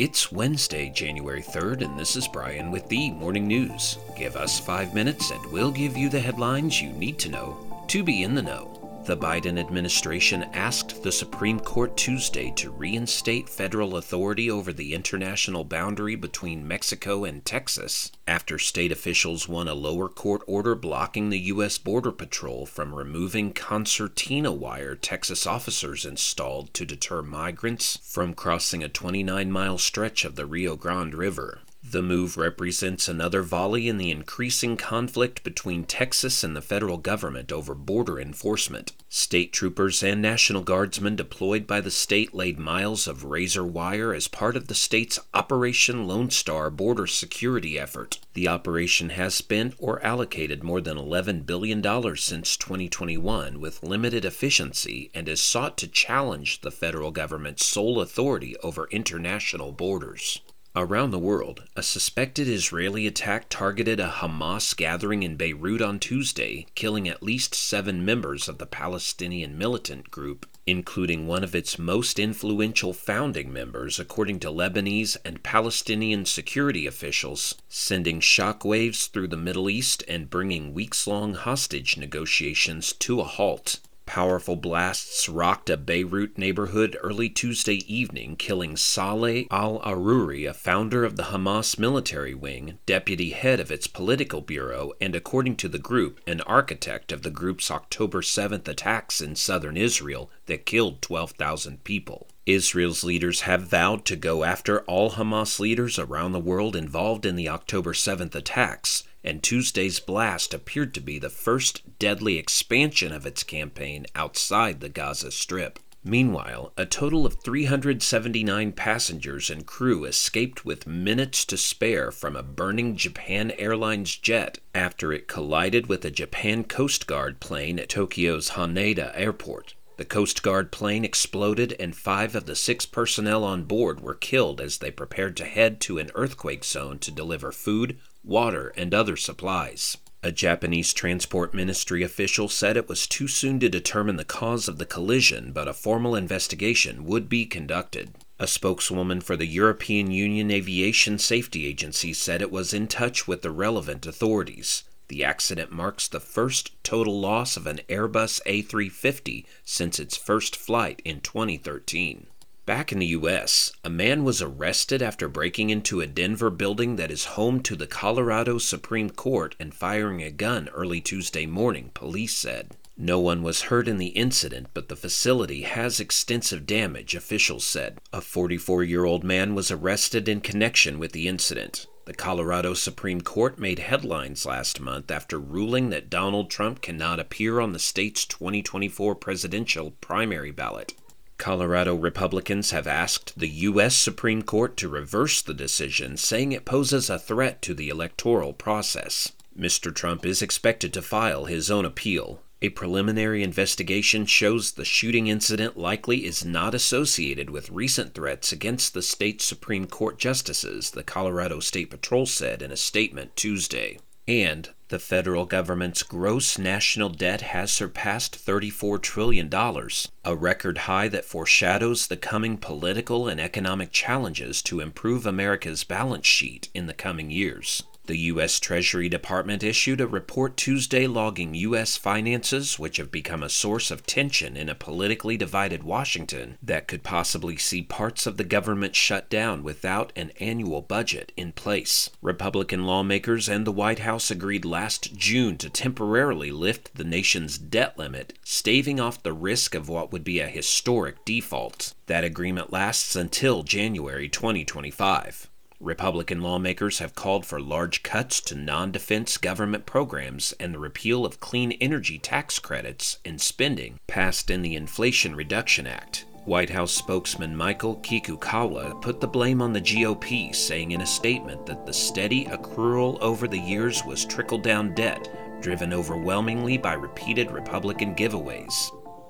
It's Wednesday, January 3rd, and this is Brian with the Morning News. Give us five minutes and we'll give you the headlines you need to know to be in the know. The Biden administration asked the Supreme Court Tuesday to reinstate federal authority over the international boundary between Mexico and Texas after state officials won a lower court order blocking the U.S. Border Patrol from removing concertina wire Texas officers installed to deter migrants from crossing a 29 mile stretch of the Rio Grande River. The move represents another volley in the increasing conflict between Texas and the federal government over border enforcement. State troopers and National Guardsmen deployed by the state laid miles of razor wire as part of the state's Operation Lone Star border security effort. The operation has spent or allocated more than $11 billion since 2021 with limited efficiency and has sought to challenge the federal government's sole authority over international borders. Around the world, a suspected Israeli attack targeted a Hamas gathering in Beirut on Tuesday, killing at least seven members of the Palestinian militant group, including one of its most influential founding members, according to Lebanese and Palestinian security officials, sending shockwaves through the Middle East and bringing weeks long hostage negotiations to a halt. Powerful blasts rocked a Beirut neighborhood early Tuesday evening, killing Saleh al Aruri, a founder of the Hamas military wing, deputy head of its political bureau, and according to the group, an architect of the group's October 7th attacks in southern Israel that killed 12,000 people. Israel's leaders have vowed to go after all Hamas leaders around the world involved in the October 7th attacks and Tuesday's blast appeared to be the first deadly expansion of its campaign outside the Gaza Strip. Meanwhile, a total of 379 passengers and crew escaped with minutes to spare from a burning Japan Airlines jet after it collided with a Japan Coast Guard plane at Tokyo's Haneda Airport. The Coast Guard plane exploded, and five of the six personnel on board were killed as they prepared to head to an earthquake zone to deliver food, water, and other supplies. A Japanese transport ministry official said it was too soon to determine the cause of the collision, but a formal investigation would be conducted. A spokeswoman for the European Union Aviation Safety Agency said it was in touch with the relevant authorities. The accident marks the first total loss of an Airbus A350 since its first flight in 2013. Back in the U.S., a man was arrested after breaking into a Denver building that is home to the Colorado Supreme Court and firing a gun early Tuesday morning, police said. No one was hurt in the incident, but the facility has extensive damage, officials said. A 44 year old man was arrested in connection with the incident. The Colorado Supreme Court made headlines last month after ruling that Donald Trump cannot appear on the state's 2024 presidential primary ballot. Colorado Republicans have asked the U.S. Supreme Court to reverse the decision, saying it poses a threat to the electoral process. Mr. Trump is expected to file his own appeal. A preliminary investigation shows the shooting incident likely is not associated with recent threats against the state Supreme Court justices, the Colorado State Patrol said in a statement Tuesday. And the federal government's gross national debt has surpassed $34 trillion, a record high that foreshadows the coming political and economic challenges to improve America's balance sheet in the coming years. The U.S. Treasury Department issued a report Tuesday logging U.S. finances, which have become a source of tension in a politically divided Washington that could possibly see parts of the government shut down without an annual budget in place. Republican lawmakers and the White House agreed last June to temporarily lift the nation's debt limit, staving off the risk of what would be a historic default. That agreement lasts until January 2025. Republican lawmakers have called for large cuts to non defense government programs and the repeal of clean energy tax credits and spending passed in the Inflation Reduction Act. White House spokesman Michael Kikukawa put the blame on the GOP, saying in a statement that the steady accrual over the years was trickle down debt, driven overwhelmingly by repeated Republican giveaways.